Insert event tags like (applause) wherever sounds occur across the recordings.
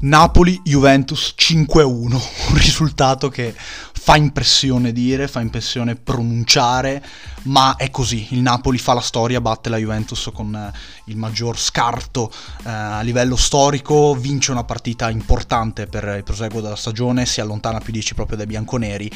Napoli-Juventus 5-1, un risultato che fa impressione dire, fa impressione pronunciare, ma è così, il Napoli fa la storia, batte la Juventus con eh, il maggior scarto eh, a livello storico, vince una partita importante per il proseguo della stagione, si allontana più 10 proprio dai bianconeri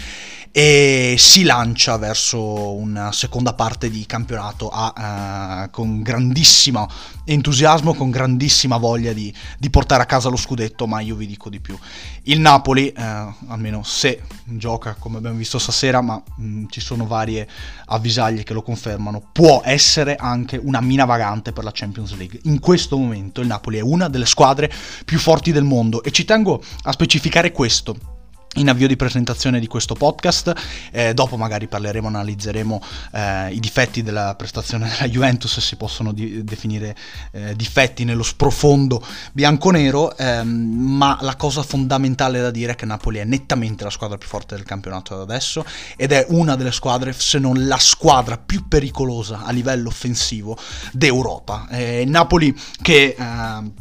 e si lancia verso una seconda parte di campionato a, eh, con grandissimo entusiasmo, con grandissima voglia di, di, portare a casa lo scudetto, ma io vi dico di più. Il Napoli, eh, almeno se gioca come abbiamo visto stasera, ma mh, mm, ci sono varie avvisaglie che lo confermano, può essere anche una mina vagante per la Champions League. In questo momento il Napoli è una delle squadre più forti del mondo e ci tengo a specificare questo in avvio di presentazione di questo podcast, eh, dopo magari parleremo, analizzeremo eh, i difetti della prestazione della Juventus, si possono di- definire eh, difetti nello sprofondo bianconero, ehm, ma la cosa fondamentale da dire è che Napoli è nettamente la squadra più forte del campionato ad adesso ed è una delle squadre, se non la squadra più pericolosa a livello offensivo d'Europa. Eh, Napoli che ehm,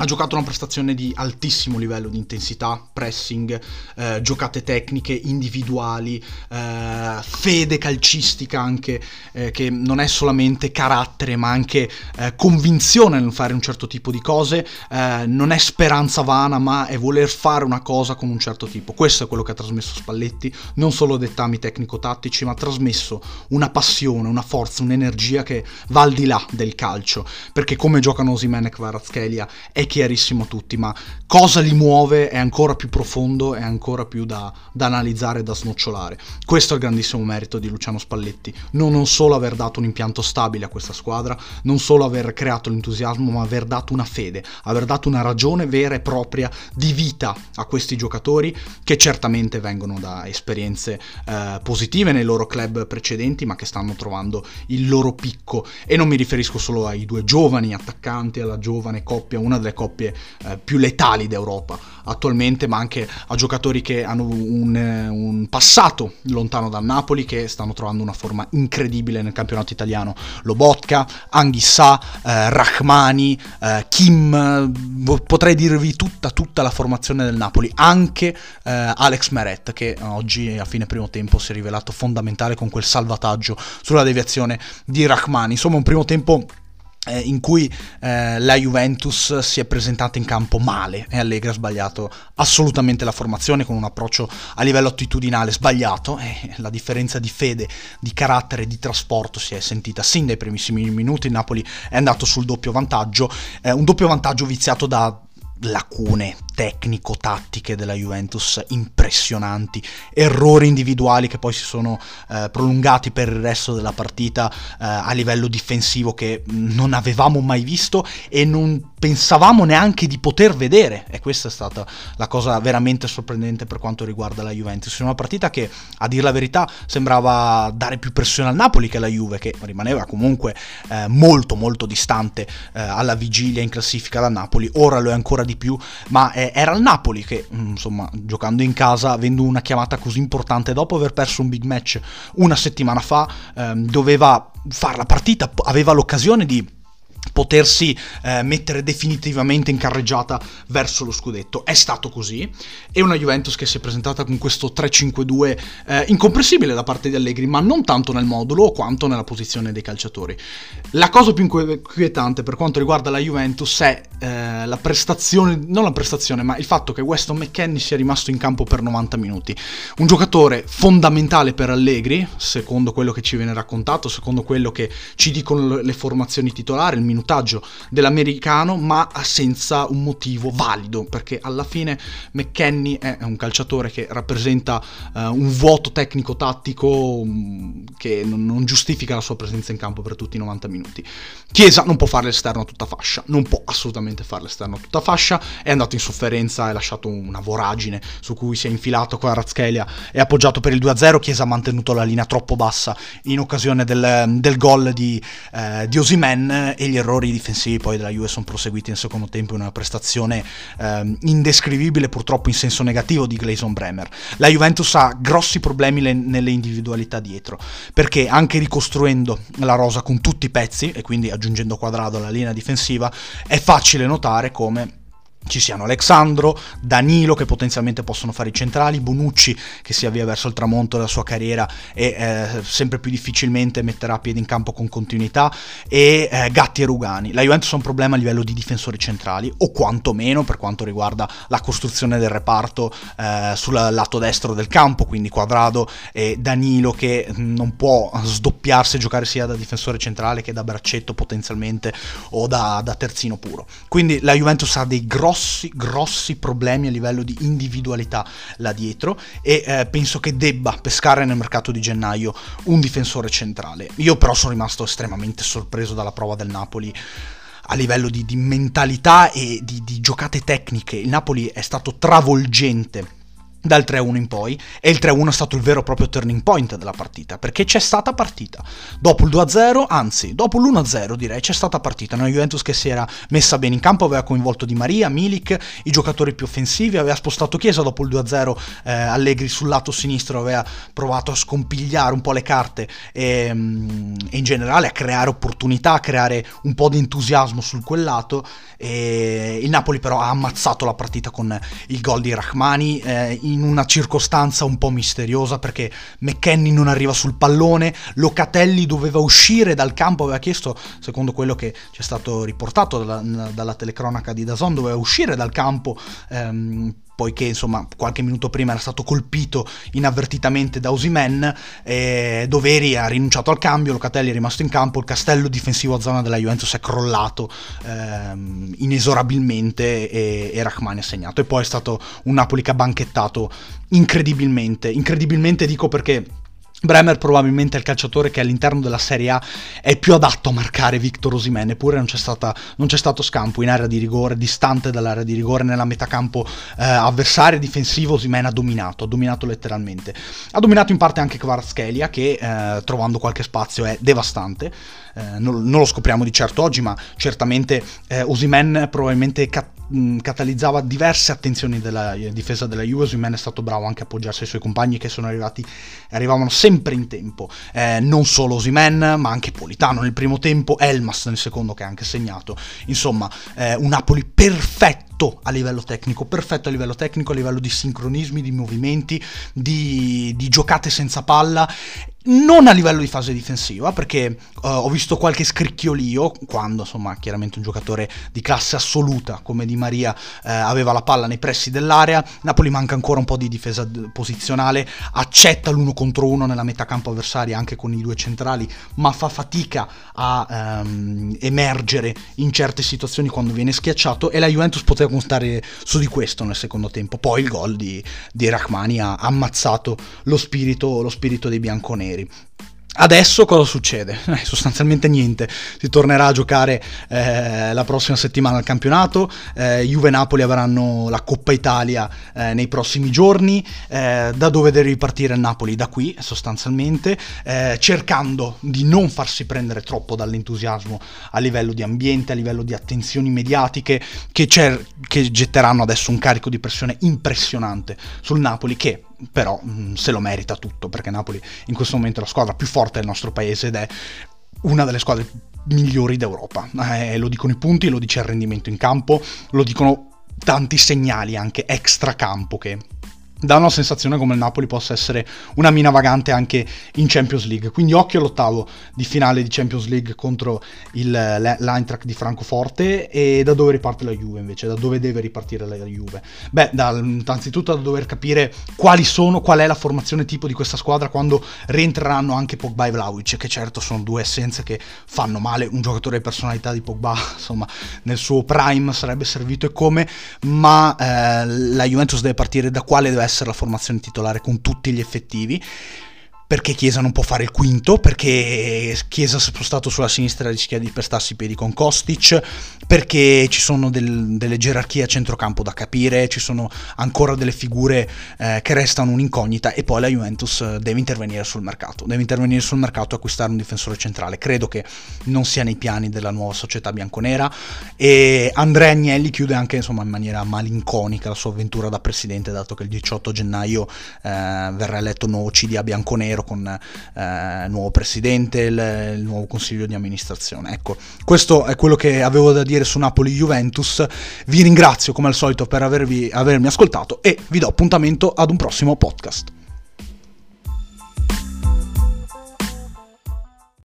ha giocato una prestazione di altissimo livello di intensità, pressing, eh, giocate tecniche, individuali, eh, fede calcistica anche, eh, che non è solamente carattere ma anche eh, convinzione nel fare un certo tipo di cose, eh, non è speranza vana ma è voler fare una cosa con un certo tipo. Questo è quello che ha trasmesso Spalletti, non solo dettami tecnico-tattici ma ha trasmesso una passione, una forza, un'energia che va al di là del calcio, perché come giocano Osimen e Kvaratskhelia è chiarissimo tutti, ma cosa li muove è ancora più profondo, è ancora più da, da analizzare da snocciolare. Questo è il grandissimo merito di Luciano Spalletti, non, non solo aver dato un impianto stabile a questa squadra, non solo aver creato l'entusiasmo, ma aver dato una fede, aver dato una ragione vera e propria di vita a questi giocatori che certamente vengono da esperienze eh, positive nei loro club precedenti, ma che stanno trovando il loro picco. E non mi riferisco solo ai due giovani attaccanti, alla giovane coppia, una delle coppie eh, più letali d'Europa attualmente, ma anche a giocatori che hanno un, un, passato lontano dal Napoli, che stanno trovando una forma incredibile nel campionato italiano. Lobotka, Anghissà, eh, Rahmani, eh, Kim, potrei dirvi tutta, tutta la formazione del Napoli, anche eh, Alex Meret, che oggi a fine primo tempo si è rivelato fondamentale con quel salvataggio sulla deviazione di Rahmani. Insomma, un primo tempo eh, in cui eh, la Juventus si è presentata in campo male. E Allegri ha sbagliato assolutamente la formazione con un approccio a livello attitudinale sbagliato e la differenza di fede, di carattere, di trasporto si è sentita sin dai primissimi minuti, il Napoli è andato sul doppio vantaggio, eh, un doppio vantaggio viziato da lacune tecnico-tattiche della Juventus impressionanti, errori individuali che poi si sono eh, prolungati per il resto della partita eh, a livello difensivo che non avevamo mai visto e non pensavamo neanche di poter vedere e questa è stata la cosa veramente sorprendente per quanto riguarda la Juventus. In una partita che a dir la verità sembrava dare più pressione al Napoli che alla Juve che rimaneva comunque eh, molto molto distante eh, alla vigilia in classifica da Napoli, ora lo è ancora di più, ma eh, era il Napoli che, mm, insomma, giocando in casa, avendo una chiamata così importante, dopo aver perso un big match una settimana fa, ehm, doveva fare la partita, aveva l'occasione di potersi eh, mettere definitivamente in carreggiata verso lo scudetto. È stato così e una Juventus che si è presentata con questo 3-5-2 eh, incomprensibile da parte di Allegri, ma non tanto nel modulo quanto nella posizione dei calciatori. La cosa più inquietante per quanto riguarda la Juventus è eh, la prestazione, non la prestazione, ma il fatto che Weston McKennie sia rimasto in campo per 90 minuti. Un giocatore fondamentale per Allegri, secondo quello che ci viene raccontato, secondo quello che ci dicono le formazioni titolari, il minutaggio dell'americano, ma senza un motivo valido, perché alla fine McKenny è un calciatore che rappresenta uh, un vuoto tecnico-tattico um, che non, non, giustifica la sua presenza in campo per tutti i 90 minuti. Chiesa non può fare l'esterno a tutta fascia, non può assolutamente fare l'esterno a tutta fascia, è andato in sofferenza, ha lasciato una voragine su cui si è infilato con Razchelia e appoggiato per il 2-0, Chiesa ha mantenuto la linea troppo bassa in occasione del, del gol di, eh, di Osimen e gli errori difensivi poi della Juve sono proseguiti nel secondo tempo in una prestazione eh, indescrivibile purtroppo in senso negativo di Gleison Bremer. La Juventus ha grossi problemi le, nelle individualità dietro, perché anche ricostruendo la rosa con tutti i pezzi e quindi aggiungendo quadrado alla linea difensiva è facile notare come ci siano Alexandro, Danilo che potenzialmente possono fare i centrali, Bonucci che si avvia verso il tramonto della sua carriera e eh, sempre più difficilmente metterà piede in campo con continuità e eh, Gatti e Rugani. La Juventus ha un problema a livello di difensori centrali o quantomeno per quanto riguarda la costruzione del reparto eh, sul lato destro del campo, quindi Quadrado e Danilo che non può sdoppiarsi e giocare sia da difensore centrale che da braccetto potenzialmente o da, da terzino puro. Quindi la Juventus ha dei grossi grossi, grossi problemi a livello di individualità là dietro e eh, penso che debba pescare nel mercato di gennaio un difensore centrale. Io però sono rimasto estremamente sorpreso dalla prova del Napoli a livello di, di mentalità e di, di giocate tecniche. Il Napoli è stato travolgente dal 3-1 in poi e il 3-1 è stato il vero e proprio turning point della partita perché c'è stata partita. Dopo il 2-0 anzi dopo l'1-0 direi c'è stata partita. Una Juventus che si era messa bene in campo aveva coinvolto Di Maria, Milik i giocatori più offensivi aveva spostato Chiesa dopo il 2-0 eh, Allegri sul lato sinistro aveva provato a scompigliare un po' le carte e, mm, e in generale a creare opportunità a creare un po' di entusiasmo sul quel lato. E il Napoli però ha ammazzato la partita con il gol di Rachmani eh, in una circostanza un po' misteriosa perché McKenny non arriva sul pallone, Locatelli doveva uscire dal campo, aveva chiesto, secondo quello che ci è stato riportato dalla, dalla telecronaca di Dazon, doveva uscire dal campo ehm, poiché insomma qualche minuto prima era stato colpito inavvertitamente da Osimen, eh, Doveri ha rinunciato al cambio, Locatelli è rimasto in campo, il castello difensivo a zona della Juventus è crollato ehm, inesorabilmente e, e Rachmani ha segnato. E poi è stato un Napoli che ha banchettato incredibilmente, incredibilmente dico perché Bremer probabilmente è il calciatore che all'interno della Serie A è più adatto a marcare Victor Osimene, eppure non non c'è, stato scampo in area di rigore, distante dall'area di rigore, nella metà campo eh, avversaria difensivo Osimene ha dominato, ha dominato letteralmente. Ha dominato in parte anche Kvaratskhelia che eh, trovando qualche spazio è devastante, eh, non, non, lo scopriamo di certo oggi, ma certamente eh, Osimen probabilmente cat- catalizzava diverse attenzioni della eh, difesa della Juve, Osimen è stato bravo anche a appoggiarsi ai suoi compagni che sono arrivati, arrivavano sempre in tempo, eh, non solo Osimen ma anche Politano nel primo tempo, Elmas nel secondo che ha anche segnato, insomma eh, un Napoli perfetto a livello tecnico, perfetto a livello tecnico, a livello di sincronismi, di movimenti, di, di giocate senza palla non a livello di fase difensiva, perché uh, ho visto qualche scricchiolio quando, insomma, chiaramente un giocatore di classe assoluta come Di Maria uh, aveva la palla nei pressi dell'area. Napoli manca ancora un po' di difesa posizionale, accetta l'uno contro uno nella metà campo avversaria anche con i due centrali, ma fa fatica a um, emergere in certe situazioni quando viene schiacciato e la Juventus poteva contare su di questo nel secondo tempo. Poi il gol di, di Rachmani ha ammazzato lo spirito, lo spirito dei bianconeri ieri. Adesso cosa succede? (laughs) Eh, sostanzialmente niente, si tornerà a giocare eh, la prossima settimana al campionato, eh, Juve e Napoli avranno la Coppa Italia eh, nei prossimi giorni, eh, da dove deve ripartire il Napoli? Da qui sostanzialmente, eh, cercando di non farsi prendere troppo dall'entusiasmo a livello di ambiente, a livello di attenzioni mediatiche che, che getteranno adesso un carico di pressione impressionante sul Napoli che però mh, mm, se lo merita tutto, perché Napoli in questo momento è la squadra più forte del nostro paese ed è una delle squadre migliori d'Europa. Eh, lo dicono i punti, lo dice il rendimento in campo, lo dicono tanti segnali anche extra campo che dà una sensazione come il Napoli possa essere una mina vagante anche in Champions League. Quindi occhio all'ottavo di finale di Champions League contro il, l'Eintracht di Francoforte e da dove riparte la Juve invece, da dove deve ripartire la Juve? Beh, da, innanzitutto da dover capire quali sono, qual è la formazione tipo di questa squadra quando rientreranno anche Pogba e Vlaovic, che certo sono due essenze che fanno male, un giocatore di personalità di Pogba, (laughs) insomma, nel suo prime sarebbe servito e come, ma eh, la Juventus deve partire da quale deve la formazione titolare con tutti gli effettivi perché Chiesa non può fare il quinto, perché Chiesa spostato sulla sinistra rischia di pestarsi i piedi con Kostic, perché ci sono del, delle gerarchie a centrocampo da capire, ci sono ancora delle figure eh, che restano un'incognita e poi la Juventus eh, deve intervenire sul mercato, deve intervenire sul mercato e acquistare un difensore centrale. Credo che non sia nei piani della nuova società bianconera e Andrea Agnelli chiude anche insomma, in maniera malinconica la sua avventura da presidente, dato che il 18 gennaio eh, verrà eletto nuovo CDA bianconero spero con eh, il nuovo presidente, il, il, nuovo consiglio di amministrazione. Ecco, questo è quello che avevo da dire su Napoli-Juventus. Vi ringrazio come al solito per avervi, avermi ascoltato e vi do appuntamento ad un prossimo podcast.